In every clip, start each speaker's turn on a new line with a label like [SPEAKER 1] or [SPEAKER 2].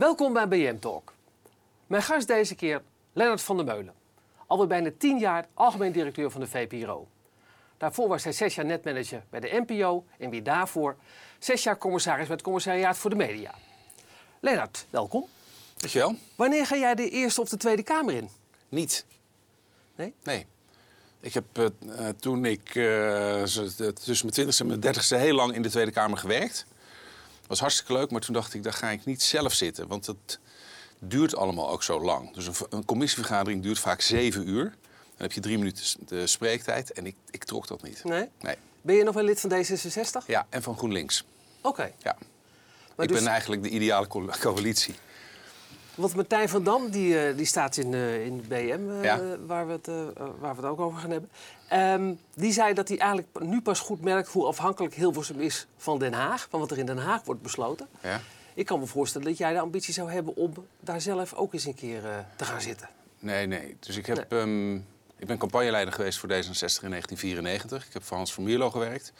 [SPEAKER 1] Welkom bij BM Talk. Mijn gast deze keer Lennart van der Meulen. Alweer bijna tien jaar algemeen directeur van de VPRO. Daarvoor was hij zes jaar netmanager bij de NPO en weer daarvoor zes jaar commissaris bij het Commissariaat voor de Media. Lennart, welkom.
[SPEAKER 2] Dankjewel.
[SPEAKER 1] Wanneer ga jij de Eerste of de Tweede Kamer in?
[SPEAKER 2] Niet.
[SPEAKER 1] Nee?
[SPEAKER 2] Nee. Ik heb uh, toen ik uh, tussen mijn twintigste en mijn dertigste heel lang in de Tweede Kamer gewerkt. Was hartstikke leuk, maar toen dacht ik, daar ga ik niet zelf zitten. Want het duurt allemaal ook zo lang. Dus een, een commissievergadering duurt vaak zeven uur. Dan heb je drie minuten de spreektijd. En ik, ik trok dat niet.
[SPEAKER 1] Nee?
[SPEAKER 2] Nee.
[SPEAKER 1] Ben je nog wel lid van D66?
[SPEAKER 2] Ja, en van GroenLinks.
[SPEAKER 1] Oké.
[SPEAKER 2] Ja. ik dus... ben eigenlijk de ideale co coalitie.
[SPEAKER 1] Want Martijn van Dam, die, uh, die staat in, uh, in de BM,
[SPEAKER 2] Ja.
[SPEAKER 1] waar, we het, waar we het ook over gaan hebben. Um, die zei dat hij eigenlijk nu pas goed merkt hoe afhankelijk Hilversum is van Den Haag. Van wat er in Den Haag wordt besloten.
[SPEAKER 2] Ja.
[SPEAKER 1] Ik kan me voorstellen dat jij de ambitie zou hebben om daar zelf ook eens een keer te gaan zitten.
[SPEAKER 2] Nee, nee. Dus ik, heb, nee. um, ik ben campagneleider geweest voor D66 in 1994. Ik heb voor Hans van Mierlo gewerkt.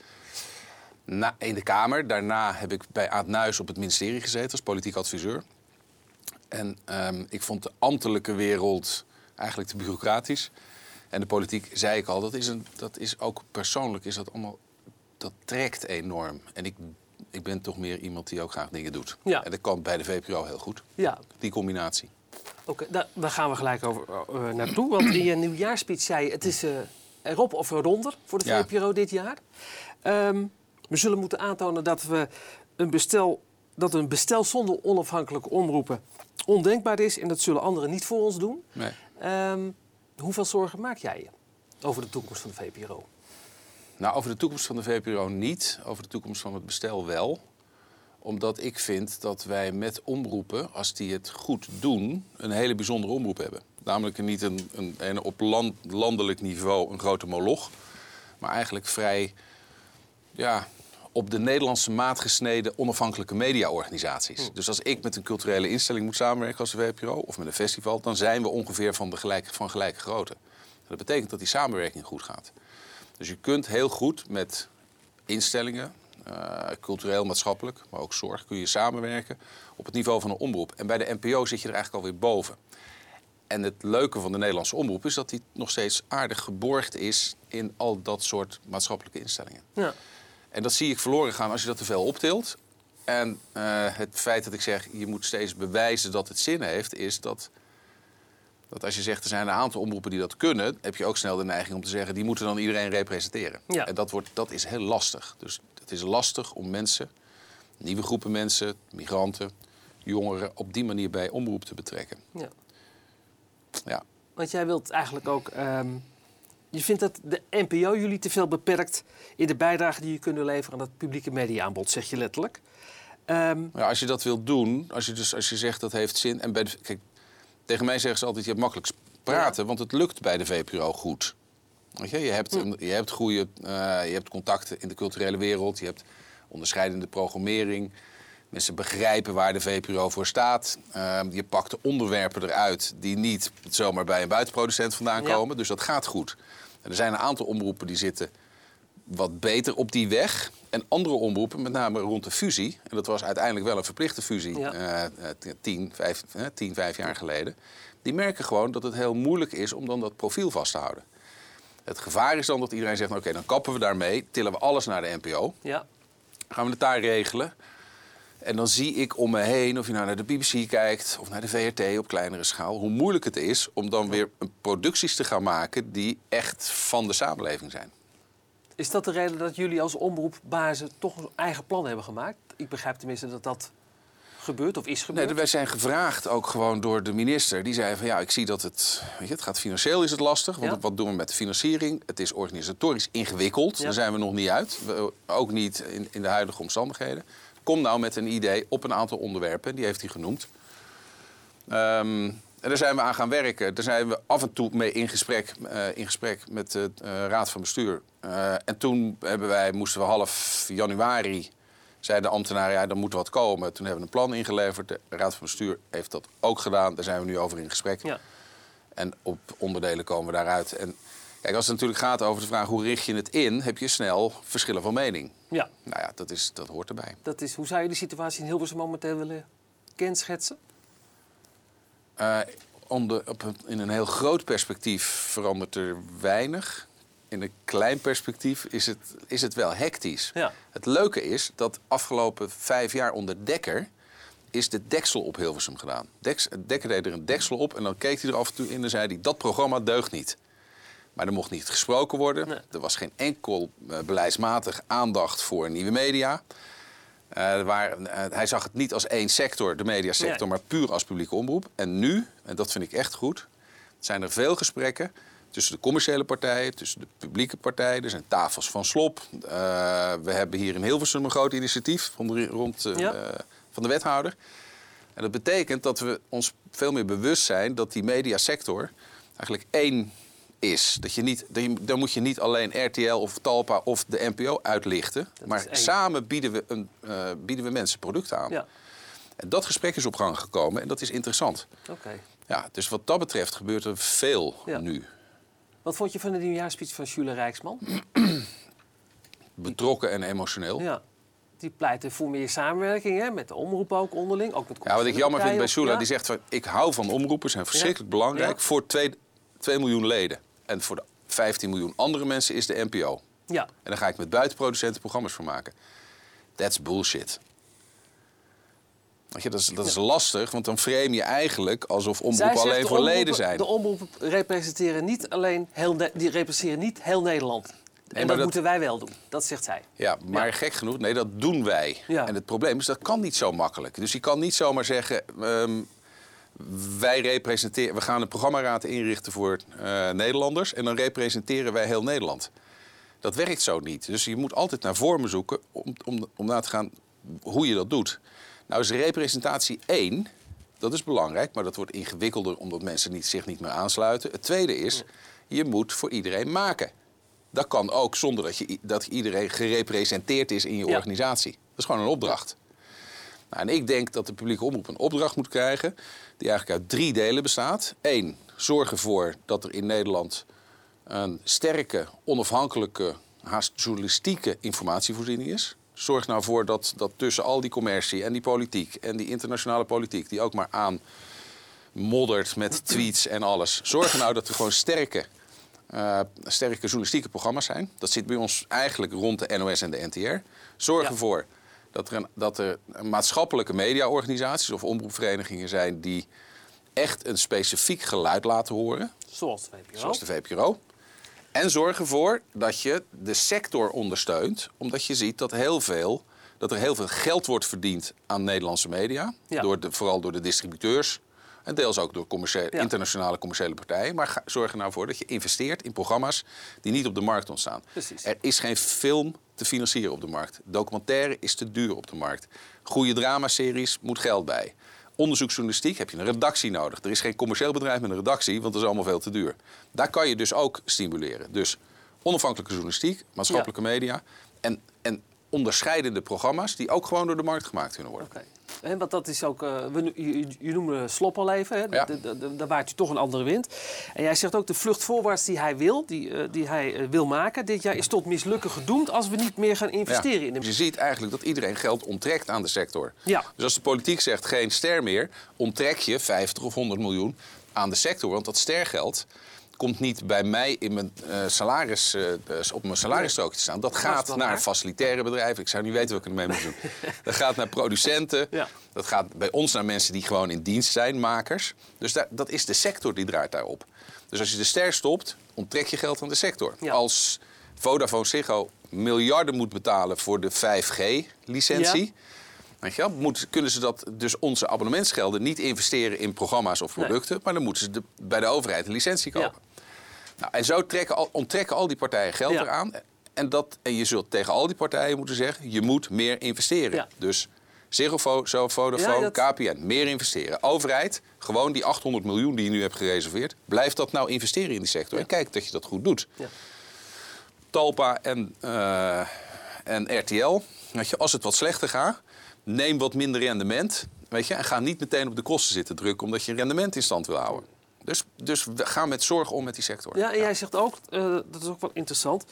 [SPEAKER 2] Na, in de Kamer. Daarna heb ik bij Aad Nuis op het ministerie gezeten als politiek adviseur. En um, ik vond de ambtelijke wereld eigenlijk te bureaucratisch. En de politiek, zei ik al, dat is, een, dat is ook persoonlijk, is dat allemaal, dat trekt enorm. En ik, ik ben toch meer iemand die ook graag dingen doet.
[SPEAKER 1] Ja.
[SPEAKER 2] En dat kan bij de VPRO heel goed,
[SPEAKER 1] Ja,
[SPEAKER 2] die combinatie.
[SPEAKER 1] oké. daar, daar gaan we gelijk over uh, naartoe. Want in je nieuwjaarspeech zei je, het is uh, erop of eronder voor de
[SPEAKER 2] Ja.
[SPEAKER 1] VPRO dit jaar. Um, we zullen moeten aantonen dat we een bestel, dat een bestel zonder onafhankelijke omroepen ondenkbaar is. En dat zullen anderen niet voor ons doen.
[SPEAKER 2] Nee.
[SPEAKER 1] Um, hoeveel zorgen maak jij je over de toekomst van de VPRO?
[SPEAKER 2] Nou, over de toekomst van de VPRO niet. Over de toekomst van het bestel wel. Omdat ik vind dat wij met omroepen, als die het goed doen, een hele bijzondere omroep hebben. Namelijk niet een, een, een op land, landelijk niveau een grote moloch. Maar eigenlijk vrij ja, op de Nederlandse maat gesneden onafhankelijke mediaorganisaties.
[SPEAKER 1] Hm.
[SPEAKER 2] Dus als ik met een culturele instelling moet samenwerken als de VPRO of met een festival, dan zijn we ongeveer van, de gelijke, van gelijke grootte. Dat betekent dat die samenwerking goed gaat. Dus je kunt heel goed met instellingen, uh, cultureel, maatschappelijk, maar ook zorg, kun je samenwerken op het niveau van een omroep. En bij de NPO zit je er eigenlijk alweer boven. En het leuke van de Nederlandse omroep is dat die nog steeds aardig geborgd is in al dat soort maatschappelijke instellingen.
[SPEAKER 1] Ja.
[SPEAKER 2] En dat zie ik verloren gaan als je dat te veel optilt. En uh, het feit dat ik zeg, je moet steeds bewijzen dat het zin heeft, is dat, dat als je zegt er zijn een aantal omroepen die dat kunnen, heb je ook snel de neiging om te zeggen, die moeten dan iedereen representeren.
[SPEAKER 1] Ja.
[SPEAKER 2] En dat, wordt, dat is heel lastig. Dus het is lastig om mensen, nieuwe groepen mensen, migranten, jongeren, op die manier bij omroep te betrekken.
[SPEAKER 1] Ja.
[SPEAKER 2] Ja.
[SPEAKER 1] Want jij wilt eigenlijk ook. Um, je vindt dat de NPO jullie te veel beperkt in de bijdrage die je kunnen leveren aan het publieke mediaaanbod, zeg je letterlijk. Um,
[SPEAKER 2] Ja, als je dat wilt doen, als je, dus, als je zegt dat heeft zin. En bij de, kijk, tegen mij zeggen ze altijd: je hebt makkelijk praten, want het lukt bij de VPRO goed. Weet je, je, hebt, je hebt goede uh, je hebt contacten in de culturele wereld, je hebt onderscheidende programmering. Mensen begrijpen waar de VPRO voor staat. Uh, je pakt de onderwerpen eruit die niet zomaar bij een buitenproducent vandaan
[SPEAKER 1] Ja.
[SPEAKER 2] komen. Dus dat gaat goed. En er zijn een aantal omroepen die zitten wat beter op die weg. En andere omroepen, met name rond de fusie... en dat was uiteindelijk wel een verplichte fusie
[SPEAKER 1] Ja.
[SPEAKER 2] eh, tien, vijf, eh, tien, vijf jaar geleden... die merken gewoon dat het heel moeilijk is om dan dat profiel vast te houden. Het gevaar is dan dat iedereen zegt... nou, oké, dan kappen we daarmee, tillen we alles naar de NPO...
[SPEAKER 1] ja.
[SPEAKER 2] gaan we het daar regelen... En dan zie ik om me heen, of je nou naar de BBC kijkt of naar de VRT op kleinere schaal, hoe moeilijk het is om dan weer producties te gaan maken die echt van de samenleving zijn.
[SPEAKER 1] Is dat de reden dat jullie als omroepbazen toch een eigen plan hebben gemaakt? Ik begrijp tenminste dat dat gebeurt of is gebeurd.
[SPEAKER 2] Nee, wij zijn gevraagd ook gewoon door de minister. Die zei van ja, ik zie dat het, weet je, het gaat financieel is het lastig. Want
[SPEAKER 1] Ja.
[SPEAKER 2] wat doen we met de financiering? Het is organisatorisch ingewikkeld.
[SPEAKER 1] Ja.
[SPEAKER 2] Daar zijn we nog niet uit. We- ook niet in, in de huidige omstandigheden. Kom nou met een idee op een aantal onderwerpen. Die heeft hij genoemd. Ehm, en daar zijn we aan gaan werken. Daar zijn we af en toe mee in gesprek, eh, in gesprek met de eh, Raad van Bestuur. Eh, en toen hebben wij, moesten we half januari, zeiden de ambtenaren, ja, er moet wat komen. Toen hebben we een plan ingeleverd. De Raad van Bestuur heeft dat ook gedaan. Daar zijn we nu over in gesprek.
[SPEAKER 1] Ja.
[SPEAKER 2] En op onderdelen komen we daaruit. En kijk, als het natuurlijk gaat over de vraag hoe richt je het in, heb je snel verschillen van mening.
[SPEAKER 1] ja,
[SPEAKER 2] Nou ja, dat, is, dat hoort erbij.
[SPEAKER 1] dat is, hoe zou je de situatie in Hilversum momenteel willen kenschetsen?
[SPEAKER 2] Eh, onder, op een- in een heel groot perspectief verandert er weinig. In een klein perspectief is het, is het wel hectisch.
[SPEAKER 1] Ja.
[SPEAKER 2] Het leuke is dat afgelopen vijf jaar onder Dekker is de deksel op Hilversum gedaan. Dekker deed er een deksel op en dan keek hij er af en toe in en zei hij... dat programma deugt niet. Maar er mocht niet gesproken worden.
[SPEAKER 1] Nee.
[SPEAKER 2] Er was geen enkel eh, beleidsmatig aandacht voor nieuwe media. Eh, waar, eh, hij zag het niet als één sector, de mediasector,
[SPEAKER 1] Nee.
[SPEAKER 2] maar puur als publieke omroep. En nu, en dat vind ik echt goed, zijn er veel gesprekken tussen de commerciële partijen, tussen de publieke partijen. Er zijn tafels van slop. We hebben hier in Hilversum een groot initiatief rond,
[SPEAKER 1] Ja.
[SPEAKER 2] van de wethouder. En dat betekent dat we ons veel meer bewust zijn dat die mediasector eigenlijk één is. Dat je niet, dan moet je niet alleen RTL of Talpa of de NPO uitlichten. maar samen bieden we, een, eh, bieden we mensen producten aan.
[SPEAKER 1] Ja,
[SPEAKER 2] En dat gesprek is op gang gekomen en dat is interessant.
[SPEAKER 1] oké.
[SPEAKER 2] Ja, dus wat dat betreft gebeurt er veel
[SPEAKER 1] Ja.
[SPEAKER 2] nu.
[SPEAKER 1] Wat vond je van de nieuwjaarspeech van Jule Rijksman?
[SPEAKER 2] Betrokken en emotioneel. Ja,
[SPEAKER 1] Ja. Die pleitte voor meer samenwerking hè, met de omroep ook onderling. Ook met
[SPEAKER 2] wat ik jammer vind bij Shula,
[SPEAKER 1] Ja.
[SPEAKER 2] die zegt van... ik hou van omroepen, zijn verschrikkelijk belangrijk...
[SPEAKER 1] Ja.
[SPEAKER 2] voor 2 miljoen leden. En voor de 15 miljoen andere mensen is de NPO.
[SPEAKER 1] Ja,
[SPEAKER 2] En dan ga ik met buitenproducenten programma's voor maken. That's bullshit. Weet je, dat is, dat is lastig, want dan frame je eigenlijk alsof omroepen alleen voor leden zijn.
[SPEAKER 1] De omroepen representeren niet alleen heel, die representeren niet heel Nederland. en
[SPEAKER 2] maar
[SPEAKER 1] dat,
[SPEAKER 2] dat-
[SPEAKER 1] moeten wij wel doen. Dat zegt zij.
[SPEAKER 2] Ja, maar
[SPEAKER 1] Ja.
[SPEAKER 2] gek genoeg, nee, dat doen wij.
[SPEAKER 1] Ja.
[SPEAKER 2] En het probleem is, dat kan niet zo makkelijk. Dus je kan niet zomaar zeggen, ehm, wij representeren, we gaan een programmaraad inrichten voor eh, Nederlanders en dan representeren wij heel Nederland. Dat werkt zo niet. Dus je moet altijd naar vormen zoeken om, om, om na te gaan hoe je dat doet. Nou is representatie één, dat is belangrijk, maar dat wordt ingewikkelder omdat mensen niet, zich niet meer aansluiten. Het tweede is, je moet voor iedereen maken. Dat kan ook zonder dat, je, dat iedereen gerepresenteerd is in je
[SPEAKER 1] Ja.
[SPEAKER 2] organisatie. Dat is gewoon een opdracht. Nou, en ik denk dat de publieke omroep een opdracht moet krijgen... die eigenlijk uit drie delen bestaat. Eén, zorg ervoor dat er in Nederland een sterke, onafhankelijke, haast journalistieke informatievoorziening is. Zorg nou voor dat, dat tussen al die commercie en die politiek... en die internationale politiek, die ook maar aan moddert met tweets en alles. Zorg er nou dat er gewoon sterke, eh, sterke journalistieke programma's zijn. Dat zit bij ons eigenlijk rond de NOS en de NTR. Zorg
[SPEAKER 1] Ja.
[SPEAKER 2] ervoor dat er, een, dat er maatschappelijke mediaorganisaties of omroepverenigingen zijn... die echt een specifiek geluid laten horen,
[SPEAKER 1] Zoals de VPRO.
[SPEAKER 2] zoals de VPRO. En zorg ervoor dat je de sector ondersteunt, omdat je ziet dat, heel veel, dat er heel veel geld wordt verdiend aan Nederlandse media.
[SPEAKER 1] Ja.
[SPEAKER 2] Door de, vooral door de distributeurs. En deels ook door
[SPEAKER 1] Ja.
[SPEAKER 2] internationale commerciële partijen. Maar ga- zorg er nou voor dat je investeert in programma's die niet op de markt ontstaan.
[SPEAKER 1] Precies.
[SPEAKER 2] Er is geen film te financieren op de markt. Documentaire is te duur op de markt. Goede dramaseries moet geld bij. Onderzoeksjournalistiek heb je een redactie nodig. Er is geen commercieel bedrijf met een redactie, want dat is allemaal veel te duur. Daar kan je dus ook stimuleren. Dus onafhankelijke journalistiek, maatschappelijke media en, en onderscheidende programma's die ook gewoon door de markt gemaakt kunnen worden.
[SPEAKER 1] Oké. Hè, want dat is ook, eh, we, je, je noemde slop al even, hè?
[SPEAKER 2] Ja.
[SPEAKER 1] Daar waait u toch een andere wind. En jij zegt ook de vlucht voorwaarts die hij wil, die, eh, die hij eh, wil maken dit jaar, is tot mislukken gedoemd als we niet meer gaan investeren in de
[SPEAKER 2] je ziet eigenlijk dat iedereen geld onttrekt aan de sector.
[SPEAKER 1] Ja.
[SPEAKER 2] Dus als de politiek zegt geen ster meer, onttrek je 50 of 100 miljoen aan de sector. Want dat stergeld komt niet bij mij in mijn, eh, salaris, eh, dus op mijn salarisstrookje te staan. Dat gaat naar
[SPEAKER 1] waar.
[SPEAKER 2] facilitaire bedrijven. Ik zou niet weten wat ik ermee moet doen. dat gaat naar producenten.
[SPEAKER 1] Ja.
[SPEAKER 2] Dat gaat bij ons naar mensen die gewoon in dienst zijn, makers. Dus daar, dat is de sector die draait daarop. Dus als je de ster stopt, onttrek je geld aan de sector.
[SPEAKER 1] Ja.
[SPEAKER 2] Als Vodafone Ziggo miljarden moet betalen voor de 5G-licentie... Weet je moet, kunnen ze dat dus onze abonnementsgelden niet investeren in programma's of
[SPEAKER 1] Nee.
[SPEAKER 2] producten, maar dan moeten ze de- bij de overheid een licentie kopen. Nou, en zo trekken al, onttrekken al die partijen geld
[SPEAKER 1] Ja.
[SPEAKER 2] eraan. En, dat, en je zult tegen al die partijen moeten zeggen, je moet meer investeren.
[SPEAKER 1] Ja.
[SPEAKER 2] Dus Ziggo, zo, Vodafone,
[SPEAKER 1] Ja, dat-
[SPEAKER 2] KPN, meer investeren. Overheid, gewoon die 800 miljoen die je nu hebt gereserveerd, blijf dat nou investeren in die sector. En kijk dat je dat goed doet.
[SPEAKER 1] Ja.
[SPEAKER 2] Talpa en, eh, en RTL. Weet je, als het wat slechter gaat, neem wat minder rendement. Weet je, en ga niet meteen op de kosten zitten drukken, omdat je rendement in stand wil houden. Dus, dus we gaan met zorg om met die sector.
[SPEAKER 1] Ja, en jij zegt ook, eh, dat is ook wel interessant.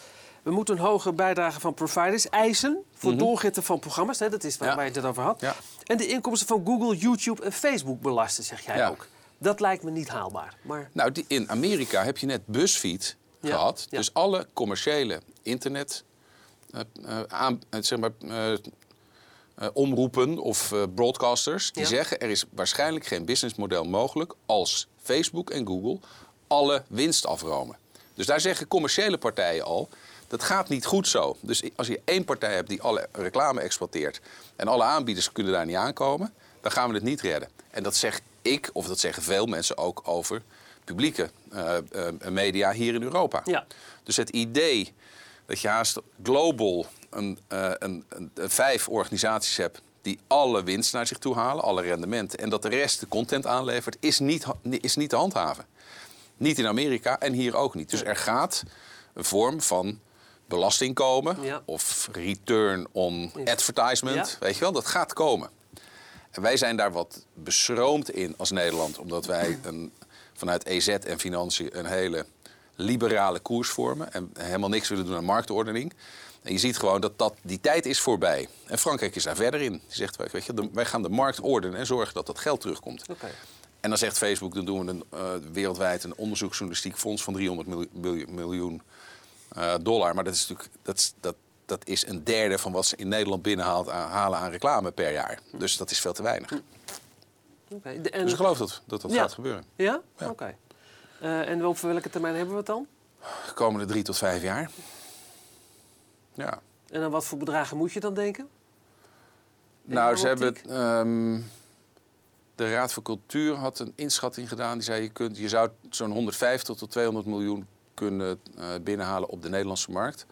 [SPEAKER 1] We moeten een hoge bijdrage van providers eisen voor doorgitten van programma's. Hè, dat is waar.
[SPEAKER 2] Ja.
[SPEAKER 1] waar je het over had.
[SPEAKER 2] Ja.
[SPEAKER 1] En de inkomsten van Google, YouTube en Facebook belasten, zeg jij
[SPEAKER 2] Ja.
[SPEAKER 1] ook. Dat lijkt me niet haalbaar. Maar...
[SPEAKER 2] Nou, die, in Amerika heb je net BuzzFeed
[SPEAKER 1] Ja,
[SPEAKER 2] gehad. Dus alle commerciële internet... eh, eh, aan, zeg maar, omroepen of broadcasters... die zeggen er is waarschijnlijk geen businessmodel mogelijk... als Facebook en Google alle winst afromen. Dus daar zeggen commerciële partijen al... dat gaat niet goed zo. Dus als je één partij hebt die alle reclame exploiteert... en alle aanbieders kunnen daar niet aankomen... dan gaan we het niet redden. En dat zeg ik, of dat zeggen veel mensen ook over publieke eh, eh, media hier in Europa.
[SPEAKER 1] Ja.
[SPEAKER 2] Dus het idee dat je haast global een, eh, een, een, een vijf organisaties hebt die alle winst naar zich toe halen, alle rendementen, en dat de rest de content aanlevert, is niet, is niet te handhaven. Niet in Amerika en hier ook niet. Dus er gaat een vorm van belasting komen
[SPEAKER 1] Ja.
[SPEAKER 2] of return on advertisement,
[SPEAKER 1] Ja.
[SPEAKER 2] weet je wel, dat gaat komen. En wij zijn daar wat beschroomd in als Nederland, omdat wij een, vanuit EZ en financiën een hele liberale koers vormen en helemaal niks willen doen aan marktordening. En je ziet gewoon dat, dat die tijd is voorbij. En Frankrijk is daar verder in. Die zegt, weet je, de- wij gaan de markt ordenen en zorgen dat dat geld terugkomt. En dan zegt Facebook, dan doen we een, eh, wereldwijd een onderzoeksjournalistiek fonds van 300 miljoen, eh, dollar. Maar dat is natuurlijk dat, is- dat, dat is een derde van wat ze in Nederland binnenhaalt aan, halen aan reclame per jaar. Dus dat is veel te weinig.
[SPEAKER 1] De- En...
[SPEAKER 2] Dus ik geloof dat dat, dat
[SPEAKER 1] Ja.
[SPEAKER 2] gaat gebeuren.
[SPEAKER 1] Ja?
[SPEAKER 2] Ja.
[SPEAKER 1] Oké. Eh, en over welke termijn hebben we het dan?
[SPEAKER 2] De komende drie tot vijf jaar. Ja.
[SPEAKER 1] En aan wat voor bedragen moet je dan denken? In
[SPEAKER 2] Nou, ze hebben. ehm, de Raad voor Cultuur had een inschatting gedaan. Die zei: je, kunt, je zou zo'n 150 tot 200 miljoen kunnen eh, binnenhalen op de Nederlandse markt.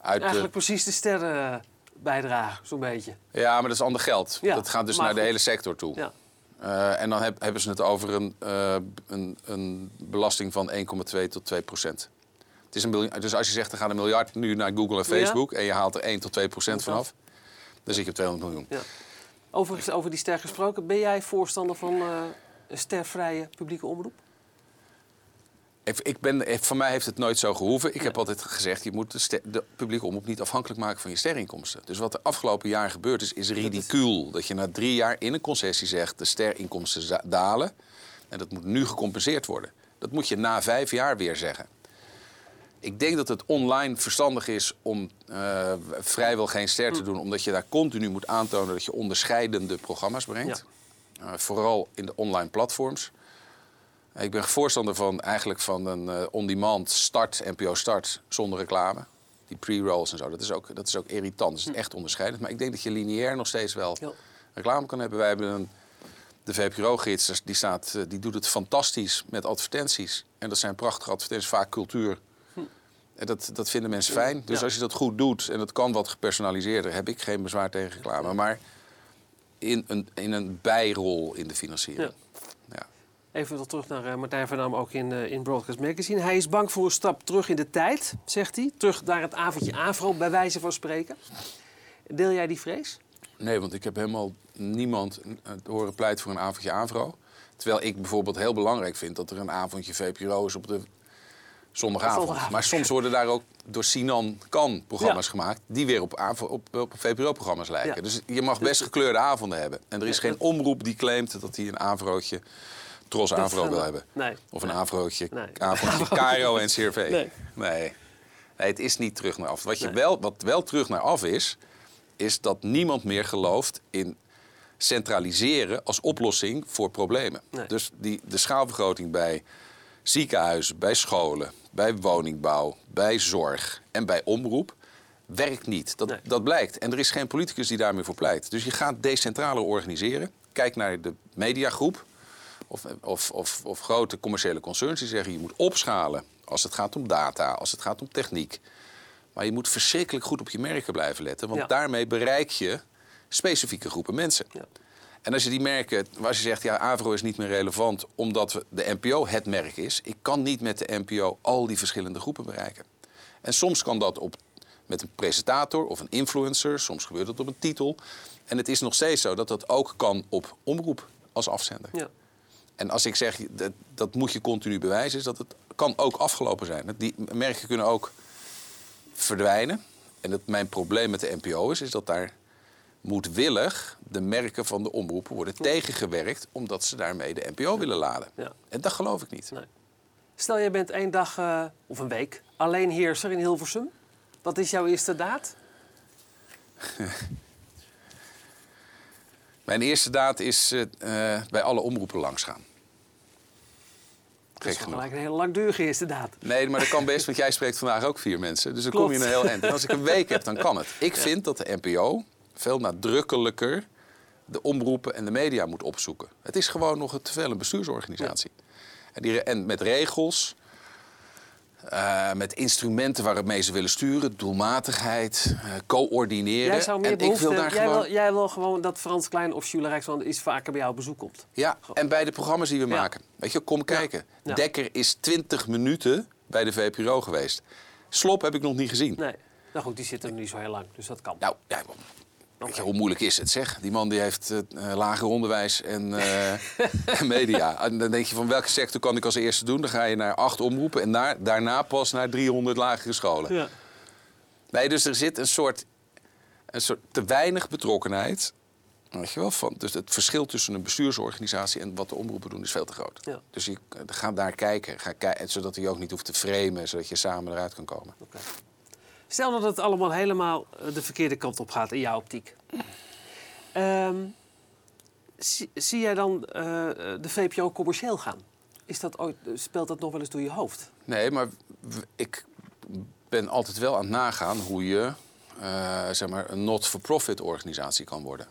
[SPEAKER 2] Uit de-
[SPEAKER 1] Eigenlijk precies de sterren bijdrage, zo'n beetje.
[SPEAKER 2] ja, maar dat is ander geld.
[SPEAKER 1] Ja,
[SPEAKER 2] dat gaat dus naar de hele sector toe.
[SPEAKER 1] Ja.
[SPEAKER 2] Eh, en dan heb- hebben ze het over een, eh, een, een belasting van 1,2 tot 2 procent. Het is een dus als je zegt er gaat een miljard nu naar Google en Facebook en je haalt er 1 tot 2 procent vanaf, dan zit je op 200 miljoen.
[SPEAKER 1] Ja. Overigens, over die ster gesproken, ben jij voorstander van eh, een stervrije publieke omroep?
[SPEAKER 2] Ik, ben, voor mij heeft het nooit zo gehoeven. Ik heb altijd gezegd, je moet de, ster- de publieke omroep niet afhankelijk maken van je sterinkomsten. Dus wat er afgelopen jaar gebeurd is, is ridicuul. Dat je na drie jaar in een concessie zegt, de sterinkomsten dalen. En dat moet nu gecompenseerd worden. Dat moet je na vijf jaar weer zeggen. Ik denk dat het online verstandig is om eh, vrijwel geen ster te doen, omdat je daar continu moet aantonen dat je onderscheidende programma's brengt. Eh, vooral in de online platforms. Ik ben voorstander van eigenlijk van een eh, on-demand start, NPO start, zonder reclame. Die pre-rolls en zo, dat is ook, dat is ook irritant. Dat is echt onderscheidend. Maar ik denk dat je lineair nog steeds wel reclame kan hebben. Wij hebben een, de VPRO-gids, die, staat, eh, die doet het fantastisch met advertenties. En dat zijn prachtige advertenties, vaak cultuur. En dat, dat vinden mensen fijn. Dus
[SPEAKER 1] Ja.
[SPEAKER 2] als je dat goed doet en dat kan wat gepersonaliseerder, heb ik geen bezwaar tegen reclame. Maar in een, in een bijrol in de financiering. Ja.
[SPEAKER 1] Even nog terug naar eh, Martijn van Dam, ook in, eh, in Broadcast Magazine. Hij is bang voor een stap terug in de tijd, zegt hij. Terug naar het avondje Afro, bij wijze van spreken. Deel jij die vrees?
[SPEAKER 2] Nee, want ik heb helemaal niemand eh, horen pleiten voor een avondje Avro. Terwijl ik bijvoorbeeld heel belangrijk vind dat er een avondje VPRO is op de zondagavond. Maar soms worden daar ook door Sinan Kan programma's
[SPEAKER 1] Ja.
[SPEAKER 2] gemaakt... die weer op, AVRO op, op VPRO-programma's lijken.
[SPEAKER 1] Ja.
[SPEAKER 2] Dus je mag best gekleurde avonden hebben. En er is
[SPEAKER 1] Ja,
[SPEAKER 2] geen omroep die claimt dat hij een Avrootje... Tros Avro wil hebben.
[SPEAKER 1] Nee.
[SPEAKER 2] Of een. Avrootje,
[SPEAKER 1] Nee.
[SPEAKER 2] avondje Cairo en CRV.
[SPEAKER 1] Nee.
[SPEAKER 2] nee. Nee, het is niet terug naar af. Wat, je
[SPEAKER 1] Nee.
[SPEAKER 2] wel, wat wel terug naar af is, is dat niemand meer gelooft in centraliseren als oplossing voor problemen.
[SPEAKER 1] Nee.
[SPEAKER 2] Dus die, de schaalvergroting bij ziekenhuizen, bij scholen, bij woningbouw, bij zorg en bij omroep werkt niet. Dat,
[SPEAKER 1] Nee.
[SPEAKER 2] dat blijkt. En er is geen politicus die daarmee voor pleit. Dus je gaat decentraler organiseren. Kijk naar de mediagroep of, of, of, of grote commerciële concerns die zeggen je moet opschalen als het gaat om data, als het gaat om techniek. Maar je moet verschrikkelijk goed op je merken blijven letten, want
[SPEAKER 1] Ja.
[SPEAKER 2] daarmee bereik je specifieke groepen mensen.
[SPEAKER 1] Ja.
[SPEAKER 2] En als je die merken, als je zegt ja, Avro is niet meer relevant omdat de NPO het merk is, ik kan niet met de NPO al die verschillende groepen bereiken. En soms kan dat op, met een presentator of een influencer, soms gebeurt dat op een titel. En het is nog steeds zo dat dat ook kan op omroep als afzender.
[SPEAKER 1] Ja.
[SPEAKER 2] En als ik zeg, dat, dat moet je continu bewijzen, is dat het kan ook afgelopen zijn. Die merken kunnen ook verdwijnen. En dat mijn probleem met de NPO is, is dat daar moedwillig de merken van de omroepen worden tegengewerkt... omdat ze daarmee de NPO willen laden.
[SPEAKER 1] Ja.
[SPEAKER 2] En dat geloof ik niet.
[SPEAKER 1] Nee. Stel, je bent één dag eh, of een week alleen heerser in Hilversum. Wat is jouw eerste daad?
[SPEAKER 2] Mijn eerste daad is eh, eh, bij alle omroepen langsgaan.
[SPEAKER 1] Dat is gelijk een hele langdurige eerste daad.
[SPEAKER 2] Nee, maar dat kan best, want jij spreekt vandaag ook vier mensen. Dus dan
[SPEAKER 1] Klopt.
[SPEAKER 2] kom je een heel eind. En als ik een week heb, dan kan het. Ik vind dat de NPO veel nadrukkelijker de omroepen en de media moet opzoeken. Het is gewoon nog te veel een bestuursorganisatie. En, die, en met regels, eh, met instrumenten waarmee ze willen sturen, doelmatigheid, eh, coördineren.
[SPEAKER 1] Jij zou meer
[SPEAKER 2] en ik wil daar
[SPEAKER 1] jij,
[SPEAKER 2] gewoon...
[SPEAKER 1] wil, jij wil gewoon dat Frans Klein of Jules Rijksman iets vaker bij jou op bezoek komt.
[SPEAKER 2] Ja, en bij de programma's die we
[SPEAKER 1] Ja.
[SPEAKER 2] maken. Weet je, kom kijken.
[SPEAKER 1] Ja.
[SPEAKER 2] Dekker is 20 minuten bij de VPRO geweest. Slop heb ik nog niet gezien.
[SPEAKER 1] Nee. Nou goed, die zitten er niet zo heel lang, dus dat kan.
[SPEAKER 2] Nou, ja, weet je, hoe moeilijk is het, zeg? Die man die heeft eh, eh, lager onderwijs en, eh, en media. En dan denk je, van welke sector kan ik als eerste doen? Dan ga je naar acht omroepen en daar, daarna pas naar 300 lagere scholen.
[SPEAKER 1] Ja.
[SPEAKER 2] Nee, dus er zit een soort, een soort te weinig betrokkenheid. Weet je wel, van, dus het verschil tussen een bestuursorganisatie en wat de omroepen doen is veel te groot.
[SPEAKER 1] Ja.
[SPEAKER 2] Dus je, ga daar kijken, ga kijken, zodat je ook niet hoeft te framen, zodat je samen eruit kan komen.
[SPEAKER 1] Stel dat het allemaal helemaal eh, de verkeerde kant op gaat in jouw optiek. Ehm, zie, jij dan eh, de VPO commercieel gaan? Is dat ooit, speelt dat nog wel eens door je hoofd?
[SPEAKER 2] Nee, maar ik ben altijd wel aan het nagaan hoe je eh, zeg maar een not-for-profit organisatie kan worden.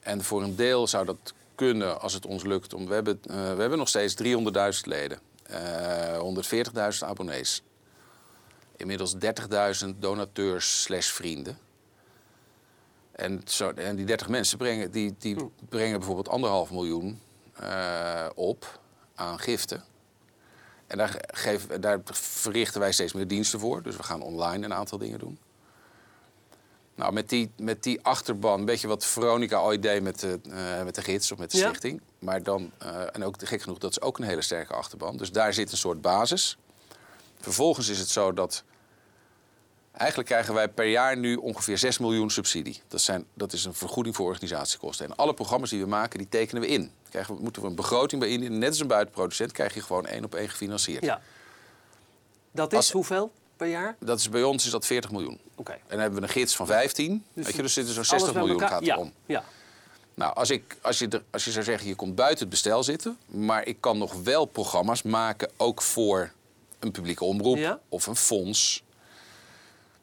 [SPEAKER 2] En voor een deel zou dat kunnen als het ons lukt. We, hebben, eh, we hebben nog steeds 300.000 leden, eh 140.000 abonnees. Inmiddels 30.000 donateurs slash vrienden. En, zo, en die 30 mensen brengen, die, die brengen bijvoorbeeld anderhalf miljoen eh, op aan giften. En daar, geven, daar verrichten wij steeds meer diensten voor. Dus we gaan online een aantal dingen doen. Nou, met die, met die achterban, een beetje wat Veronica ooit deed met de, met de gids of met de
[SPEAKER 1] Ja.
[SPEAKER 2] stichting. Maar dan, eh, en ook gek genoeg, dat is ook een hele sterke achterban. Dus daar zit een soort basis. Vervolgens is het zo dat. Eigenlijk krijgen wij per jaar nu ongeveer 6 miljoen subsidie. Dat, zijn, dat is een vergoeding voor organisatiekosten. En alle programma's die we maken, die tekenen we in. Krijgen we, moeten we een begroting bij indienen. Net als een buitenproducent krijg je gewoon één op één gefinancierd.
[SPEAKER 1] Ja. Dat is
[SPEAKER 2] Als-
[SPEAKER 1] hoeveel per jaar?
[SPEAKER 2] Dat is, bij ons is dat 40 miljoen.
[SPEAKER 1] Oké.
[SPEAKER 2] En dan hebben we een gids van 15.
[SPEAKER 1] Dus
[SPEAKER 2] weet je, dus zitten zo'n
[SPEAKER 1] Alles
[SPEAKER 2] 60
[SPEAKER 1] bij
[SPEAKER 2] miljoen
[SPEAKER 1] elkaar-
[SPEAKER 2] gaat
[SPEAKER 1] ja.
[SPEAKER 2] erom.
[SPEAKER 1] Ja.
[SPEAKER 2] Nou, als, ik, als, je er, als je zou zeggen, je komt buiten het bestel zitten... maar ik kan nog wel programma's maken, ook voor een publieke omroep
[SPEAKER 1] Ja.
[SPEAKER 2] of een fonds...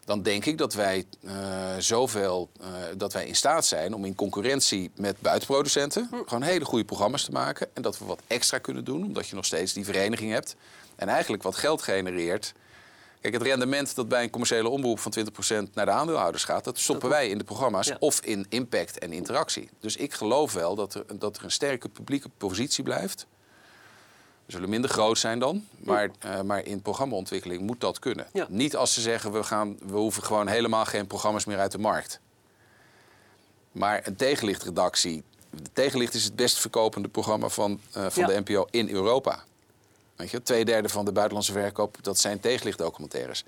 [SPEAKER 2] dan denk ik dat wij eh, zoveel, eh, dat wij in staat zijn om in concurrentie met buitenproducenten...
[SPEAKER 1] Hm.
[SPEAKER 2] gewoon hele goede programma's te maken. En dat we wat extra kunnen doen, omdat je nog steeds die vereniging hebt. En eigenlijk wat geld genereert... Kijk, het rendement dat bij een commerciële omroep van 20% naar de aandeelhouders gaat, dat stoppen wij in de programma's
[SPEAKER 1] Ja.
[SPEAKER 2] of in impact en interactie. Dus ik geloof wel dat er, dat er een sterke publieke positie blijft. Zullen minder groot zijn dan, maar, eh, maar in programmaontwikkeling moet dat kunnen.
[SPEAKER 1] Ja.
[SPEAKER 2] Niet als ze zeggen we, gaan, we hoeven gewoon helemaal geen programma's meer uit de markt. Maar een tegenlichtredactie. De tegenlicht is het best verkopende programma van, eh, van
[SPEAKER 1] Ja.
[SPEAKER 2] de NPO in Europa. Weet je, twee derde van de buitenlandse verkoop, dat zijn tegenlichtdocumentaires.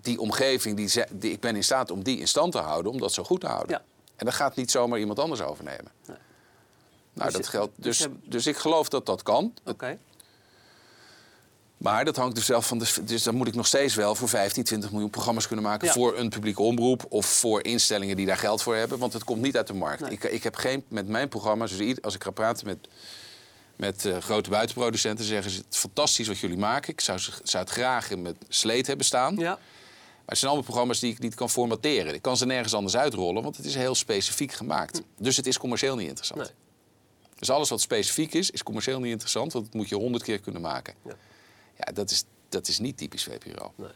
[SPEAKER 2] Die omgeving, die, ik ben in staat om die in stand te houden, om dat zo goed te houden.
[SPEAKER 1] Ja.
[SPEAKER 2] En dat gaat niet zomaar iemand anders overnemen.
[SPEAKER 1] Nee.
[SPEAKER 2] Nou,
[SPEAKER 1] Dus
[SPEAKER 2] dat geldt.
[SPEAKER 1] dus
[SPEAKER 2] Dus, ik geloof dat dat kan.
[SPEAKER 1] Oké.
[SPEAKER 2] Maar dat hangt dus zelf van de. Dus dan moet ik nog steeds wel voor 15, 20 miljoen programma's kunnen maken.
[SPEAKER 1] Ja.
[SPEAKER 2] voor een publieke omroep of voor instellingen die daar geld voor hebben. Want het komt niet uit de markt.
[SPEAKER 1] Nee.
[SPEAKER 2] Ik, ik heb geen. Met mijn programma's, dus als ik ga praten met. Met eh, grote buitenproducenten zeggen ze: Het is fantastisch wat jullie maken. Ik zou, zou het graag met sleet hebben staan.
[SPEAKER 1] Ja.
[SPEAKER 2] Maar het zijn allemaal programma's die ik niet kan formateren. Ik kan ze nergens anders uitrollen, want het is heel specifiek gemaakt. Dus het is commercieel niet interessant.
[SPEAKER 1] Nee.
[SPEAKER 2] Dus alles wat specifiek is, is commercieel niet interessant, want dat moet je honderd keer kunnen maken.
[SPEAKER 1] Ja.
[SPEAKER 2] Ja, dat is, dat is niet typisch VPRO.
[SPEAKER 1] Nee.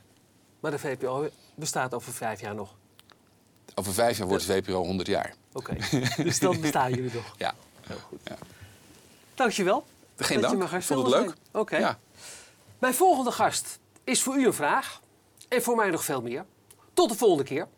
[SPEAKER 1] Maar de VPO bestaat over vijf jaar nog.
[SPEAKER 2] Over vijf jaar wordt de VPRO 100 jaar.
[SPEAKER 1] Oké. dus dan bestaan jullie nog.
[SPEAKER 2] Ja.
[SPEAKER 1] Heel goed.
[SPEAKER 2] Ja.
[SPEAKER 1] Dankjewel.
[SPEAKER 2] Geen
[SPEAKER 1] dat
[SPEAKER 2] dank.
[SPEAKER 1] je
[SPEAKER 2] Vond het leuk.
[SPEAKER 1] Oké.
[SPEAKER 2] Ja.
[SPEAKER 1] Mijn volgende gast is voor u een vraag. En voor mij nog veel meer. Tot de volgende keer.